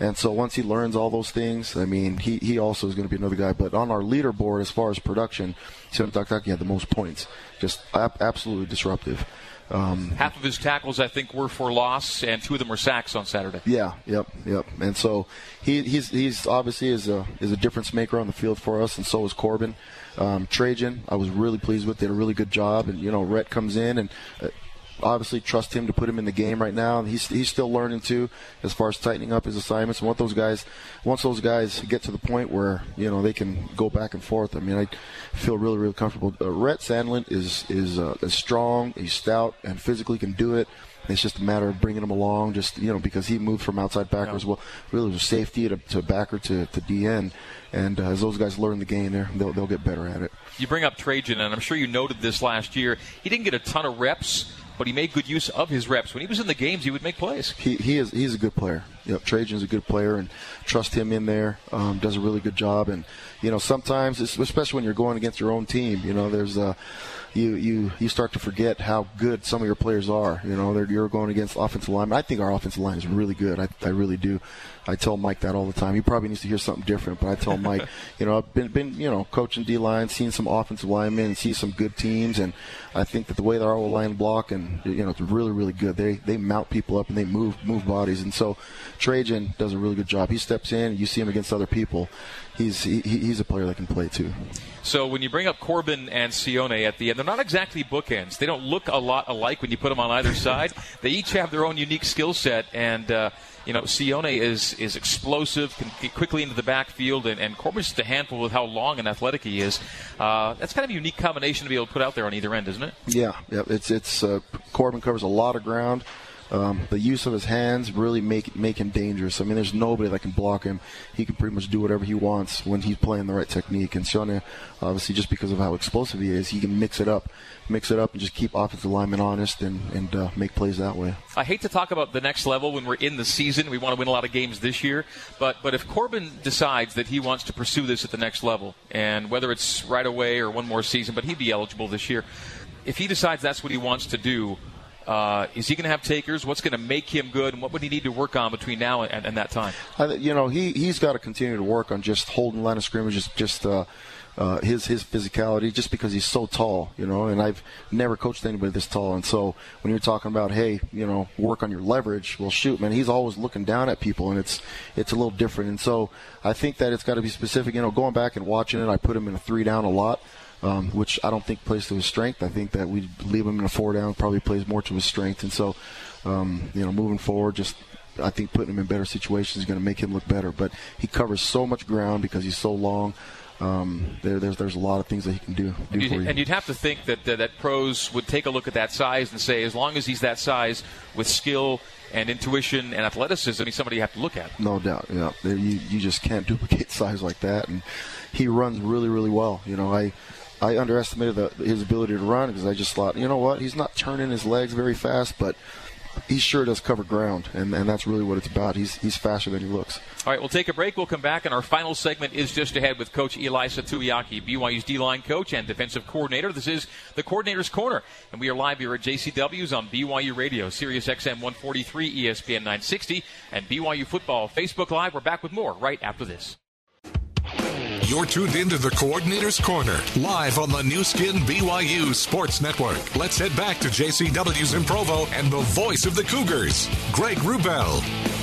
S4: And so once he learns all those things, I mean, he, he also is going to be another guy. But on our leaderboard, as far as production, Takitaki had the most points. Just ab- absolutely disruptive.
S2: Um, Half of his tackles, I think, were for loss, and two of them were sacks on Saturday.
S4: Yeah, yep, yep. And so he, he's he's obviously is a is a difference maker on the field for us, and so is Corbin. Um, Trajan, I was really pleased with. Did a really good job, and you know, Rhett comes in and. Uh, obviously, trust him to put him in the game right now. He's he's still learning too, as far as tightening up his assignments. And once those guys, once those guys get to the point where you know they can go back and forth, I mean, I feel really really comfortable. Uh, Rhett Sandlin is is, uh, is strong, he's stout, and physically can do it. It's just a matter of bringing him along, just you know, because he moved from outside backer yeah. as well, really was safety to, to backer to, to DN, and uh, as those guys learn the game, there they'll, they'll get better at it.
S2: You bring up Trajan, and I'm sure you noted this last year. He didn't get a ton of reps, but he made good use of his reps. When he was in the games, he would make plays.
S4: He, he is he's a good player. Yep, Trajan's a good player, and trust him in there. Um, does a really good job, and you know sometimes, especially when you're going against your own team, you know there's a you you you start to forget how good some of your players are. You know, you're going against offensive linemen. I think our offensive line is really good. I, I really do. I tell Mike that all the time. He probably needs to hear something different, but I tell Mike, (laughs) you know, I've been been you know coaching D line, seen some offensive linemen, and see some good teams, and I think that the way that our line block and you know it's really really good. They they mount people up and they move move bodies, and so Trajan does a really good job. He steps in, and you see him against other people. He's he, he's a player that can play too.
S2: So when you bring up Corbin and Sione at the end, they're not exactly bookends. They don't look a lot alike when you put them on either side. (laughs) They each have their own unique skill set, and uh, you know Sione is is explosive, can get quickly into the backfield, and, and Corbin's just a handful with how long and athletic he is. Uh, that's kind of a unique combination to be able to put out there on either end, isn't it?
S4: Yeah, yeah. It's it's uh, Corbin covers a lot of ground. Um, the use of his hands really make make him dangerous. I mean, there's nobody that can block him. He can pretty much do whatever he wants when he's playing the right technique. And Sione, obviously, just because of how explosive he is, he can mix it up, mix it up, and just keep offensive linemen honest and and uh, make plays that way.
S2: I hate to talk about the next level when we're in the season. We want to win a lot of games this year, but but if Corbin decides that he wants to pursue this at the next level, and whether it's right away or one more season, but he'd be eligible this year. If he decides that's what he wants to do, uh, is he going to have takers? What's going to make him good, and what would he need to work on between now and, and that time?
S4: you know, he he's got to continue to work on just holding line of scrimmage, just just uh, uh, his his physicality, just because he's so tall, you know. And I've never coached anybody this tall, and so when you're talking about, hey, you know, work on your leverage, well, shoot, man, he's always looking down at people, and it's it's a little different. And so I think that it's got to be specific. You know, going back and watching it, I put him in a three down a lot um, which I don't think plays to his strength. I think that we leave him in a four down probably plays more to his strength. And so, um, you know, moving forward, just I think putting him in better situations is going to make him look better. But he covers so much ground because he's so long. Um, there, there's there's a lot of things that he can do. do
S2: and, you'd,
S4: you.
S2: and, you'd, have to think that, that that pros would take a look at that size and say, as long as he's that size with skill and intuition and athleticism, he's somebody you have to look at.
S4: No doubt. Yeah, you you just can't duplicate (laughs) size like that, and he runs really really well. You know, I I underestimated the, his ability to run because I just thought, you know what, he's not turning his legs very fast, but he sure does cover ground, and, and that's really what it's about. He's he's faster than he looks.
S2: All right, we'll take a break. We'll come back, and our final segment is just ahead with Coach Ilaisa Tuiaki, BYU's D-line coach and defensive coordinator. This is the Coordinator's Corner, and we are live here at JCW's on BYU Radio, Sirius XM 143, ESPN 960, and BYU Football Facebook Live. We're back with more right after this.
S1: You're tuned into the Coordinator's Corner, live on the Nu Skin BYU Sports Network. Let's head back to JCW's in Provo and the voice of the Cougars, Greg Wrubell.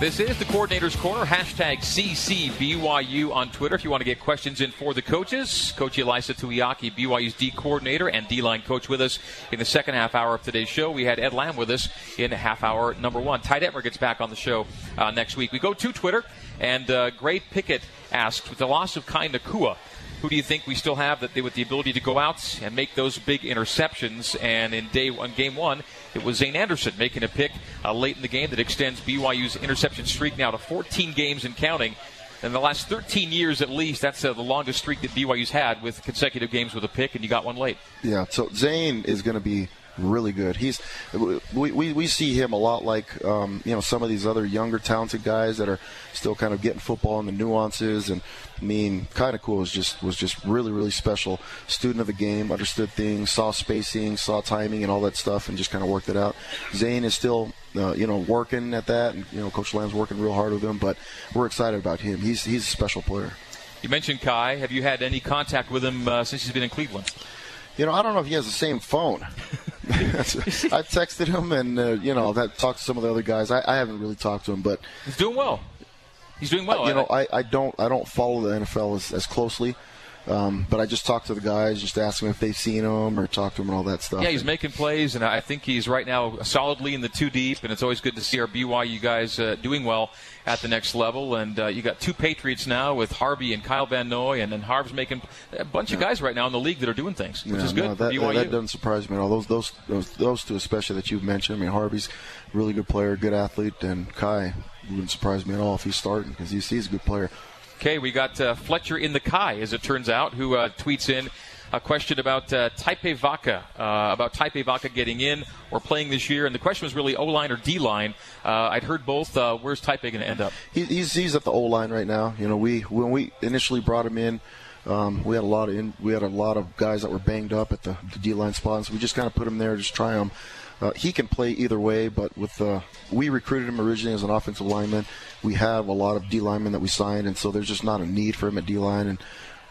S2: This is the Coordinator's Corner, hashtag CCBYU on Twitter if you want to get questions in for the coaches. Coach Ilaisa Tuiaki, BYU's D coordinator and D line coach with us in the second half hour of today's show. We had Ed Lamb with us in half hour number one. Ty Detmer gets back on the show uh, next week. We go to Twitter, and uh, Gray Pickett asked, with the loss of Kai Nacua, who do you think we still have that they with the ability to go out and make those big interceptions? And in day one, game one, it was Zayne Anderson making a pick uh, late in the game that extends BYU's interception streak now to 14 games and counting. In the last 13 years, at least, that's uh, the longest streak that BYU's had with consecutive games with a pick, and you got one late.
S4: Yeah, so Zayne is going to be really good. He's we, we, we see him a lot like um, you know some of these other younger talented guys that are still kind of getting football and the nuances and mean kind of cool was just was just really really special student of the game understood things saw spacing saw timing and all that stuff and just kind of worked it out. Zayne is still uh, you know working at that and you know Coach Lamb's working real hard with him but we're excited about him. He's he's a special player.
S2: You mentioned Kai. Have you had any contact with him uh, since he's been in Cleveland?
S4: You know, I don't know if he has the same phone. (laughs) (laughs) I texted him, and uh, you know, that talked to some of the other guys. I, I haven't really talked to him, but
S2: he's doing well. He's doing well.
S4: you know, I, I don't I don't follow the NFL as, as closely. Um, but I just talked to the guys, just ask them if they've seen him or talked to him and all that stuff.
S2: Yeah, he's making plays, and I think he's right now solidly in the two deep, and it's always good to see our BYU guys uh, doing well at the next level. And uh, you got two Patriots now with Harvey and Kyle Van Noy, and then Harv's making a bunch yeah. of guys right now in the league that are doing things, which
S4: yeah,
S2: is good.
S4: No, that, that, doesn't surprise me at all. Those, those those those two especially that you've mentioned. I mean, Harvey's really good player, good athlete, and Kai wouldn't surprise me at all if he's starting because he's, he's a good player.
S2: Okay, we got uh, Fletcher in the Kai, as it turns out, who uh, tweets in a question about uh, Taipei Vaka, uh, about Taipei Vaka getting in or playing this year. And the question was really O line or D line. Uh, I'd heard both. Uh, where's Taipei going to end up?
S4: He, he's, he's at the O line right now. You know, we when we initially brought him in, um, we had a lot of in, we had a lot of guys that were banged up at the, the D line spots. So we just kind of put him there, just try him. Uh, he can play either way, but with uh, we recruited him originally as an offensive lineman. We have a lot of D linemen that we signed, and so there's just not a need for him at D line. And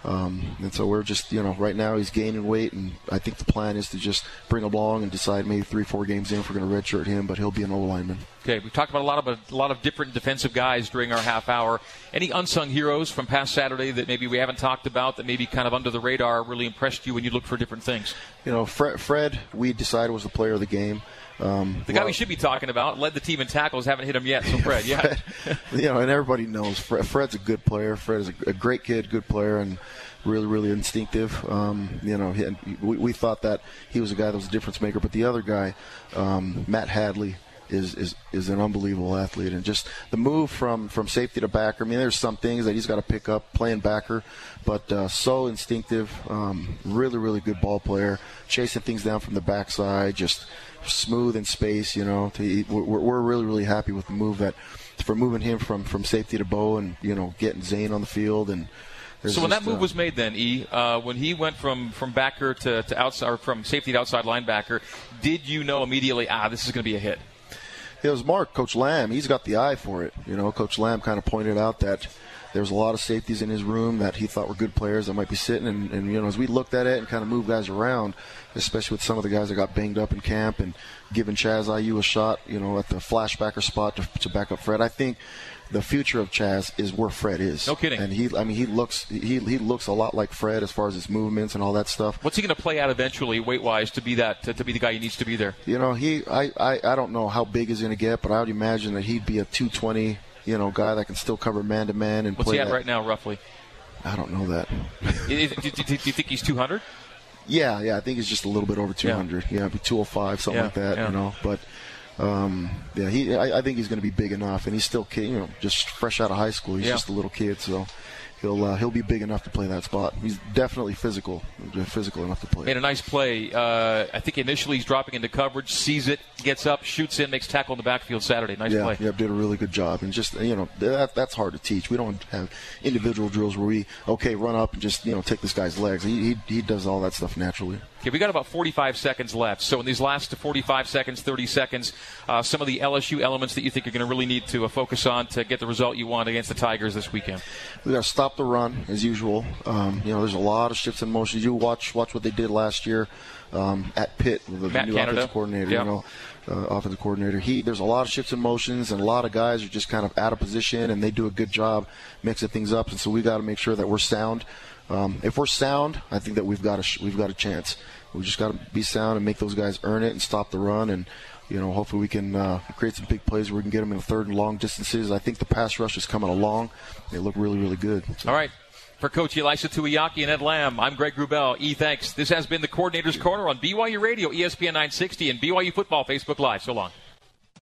S4: um, and so we're just, you know, right now he's gaining weight, and I think the plan is to just bring him along and decide maybe three, four games in if we're going to redshirt him, but he'll be an O lineman.
S2: Okay, we've talked about a lot of a lot of different defensive guys during our half hour. Any unsung heroes from past Saturday that maybe we haven't talked about that maybe kind of under the radar really impressed you when you look for different things?
S4: You know, Fred, Fred we decided was the player of the game. Um,
S2: the guy well, we should be talking about led the team in tackles, haven't hit him yet. So Fred, yeah,
S4: Fred, (laughs) you know, and everybody knows Fred, Fred's a good player. Fred is a, a great kid, good player, and really, really instinctive. Um, you know, he, we, we, thought that he was a guy that was a difference maker, but the other guy, um, Matt Hadley, is, is is an unbelievable athlete, and just the move from from safety to backer. I mean, there's some things that he's got to pick up playing backer, but uh, so instinctive, um, really, really good ball player, chasing things down from the backside, just smooth in space. You know, to, we're, we're really, really happy with the move that for moving him from from safety to bow, and you know, getting Zayne on the field and
S2: so when that move uh, was made, then E, uh, when he went from from backer to, to outside or from safety to outside linebacker, did you know immediately? Ah, this is going to be a hit.
S4: It was Mark, Coach Lamb. He's got the eye for it. You know, Coach Lamb kind of pointed out that there was a lot of safeties in his room that he thought were good players that might be sitting. And, and you know, as we looked at it and kind of moved guys around, especially with some of the guys that got banged up in camp and giving Chaz IU a shot, you know, at the flashbacker spot to, to back up Fred, I think the future of Chaz is where Fred is.
S2: No kidding.
S4: And he, I mean, he looks he he looks a lot like Fred as far as his movements and all that stuff.
S2: What's he going to play out eventually, weight wise, to be that to, to, be the guy he needs to be there?
S4: You know, he I I, I don't know how big he's going to get, but I would imagine that he'd be a 220, you know, guy that can still cover man to man and
S2: What's
S4: play.
S2: he at
S4: that.
S2: right now, roughly?
S4: I don't know that. (laughs)
S2: do, do, do, do, you think he's 200?
S4: Yeah, yeah, I think he's just a little bit over 200. Yeah, yeah 205, something
S2: yeah,
S4: like that.
S2: Yeah.
S4: You know, but um, yeah, he. I, I, think he's going to be big enough, and he's still, kid, you know, just fresh out of high school. He's just a little kid, so he'll uh, he'll be big enough to play that spot. He's definitely physical, physical enough to play.
S2: Made a nice play. Uh, I think initially he's dropping into coverage, sees it, gets up, shoots in, makes tackle in the backfield Saturday. Nice
S4: yeah,
S2: play.
S4: Yeah, did a really good job, and just you know that that's hard to teach. We don't have individual drills where we okay run up and just you know take this guy's legs. He he, he does all that stuff naturally.
S2: Okay, we got about 45 seconds left. So in these last 45 seconds, 30 seconds, uh, some of the LSU elements that you think you're going to really need to uh, focus on to get the result you want against the Tigers this weekend.
S4: We got to stop the run as usual. Um, you know, there's a lot of shifts in motion. You watch watch what they did last year um, at Pitt with the
S2: Matt
S4: new
S2: Canada.
S4: offensive coordinator.
S2: Yep.
S4: You know. Uh, offensive coordinator. He there's a lot of shifts in motions, and a lot of guys are just kind of out of position, and they do a good job mixing things up. And so we got to make sure that we're sound. Um, if we're sound, I think that we've got a sh- we've got a chance. We just got to be sound and make those guys earn it and stop the run. And you know, hopefully we can uh, create some big plays where we can get them in third and long distances. I think the pass rush is coming along. They look really, really good.
S2: So. All right. For Coach Ilaisa Tuiaki and Ed Lamb, I'm Greg Wrubell. E thanks. This has been the Coordinator's Corner on BYU Radio, ESPN 960, and BYU Football Facebook Live. So long.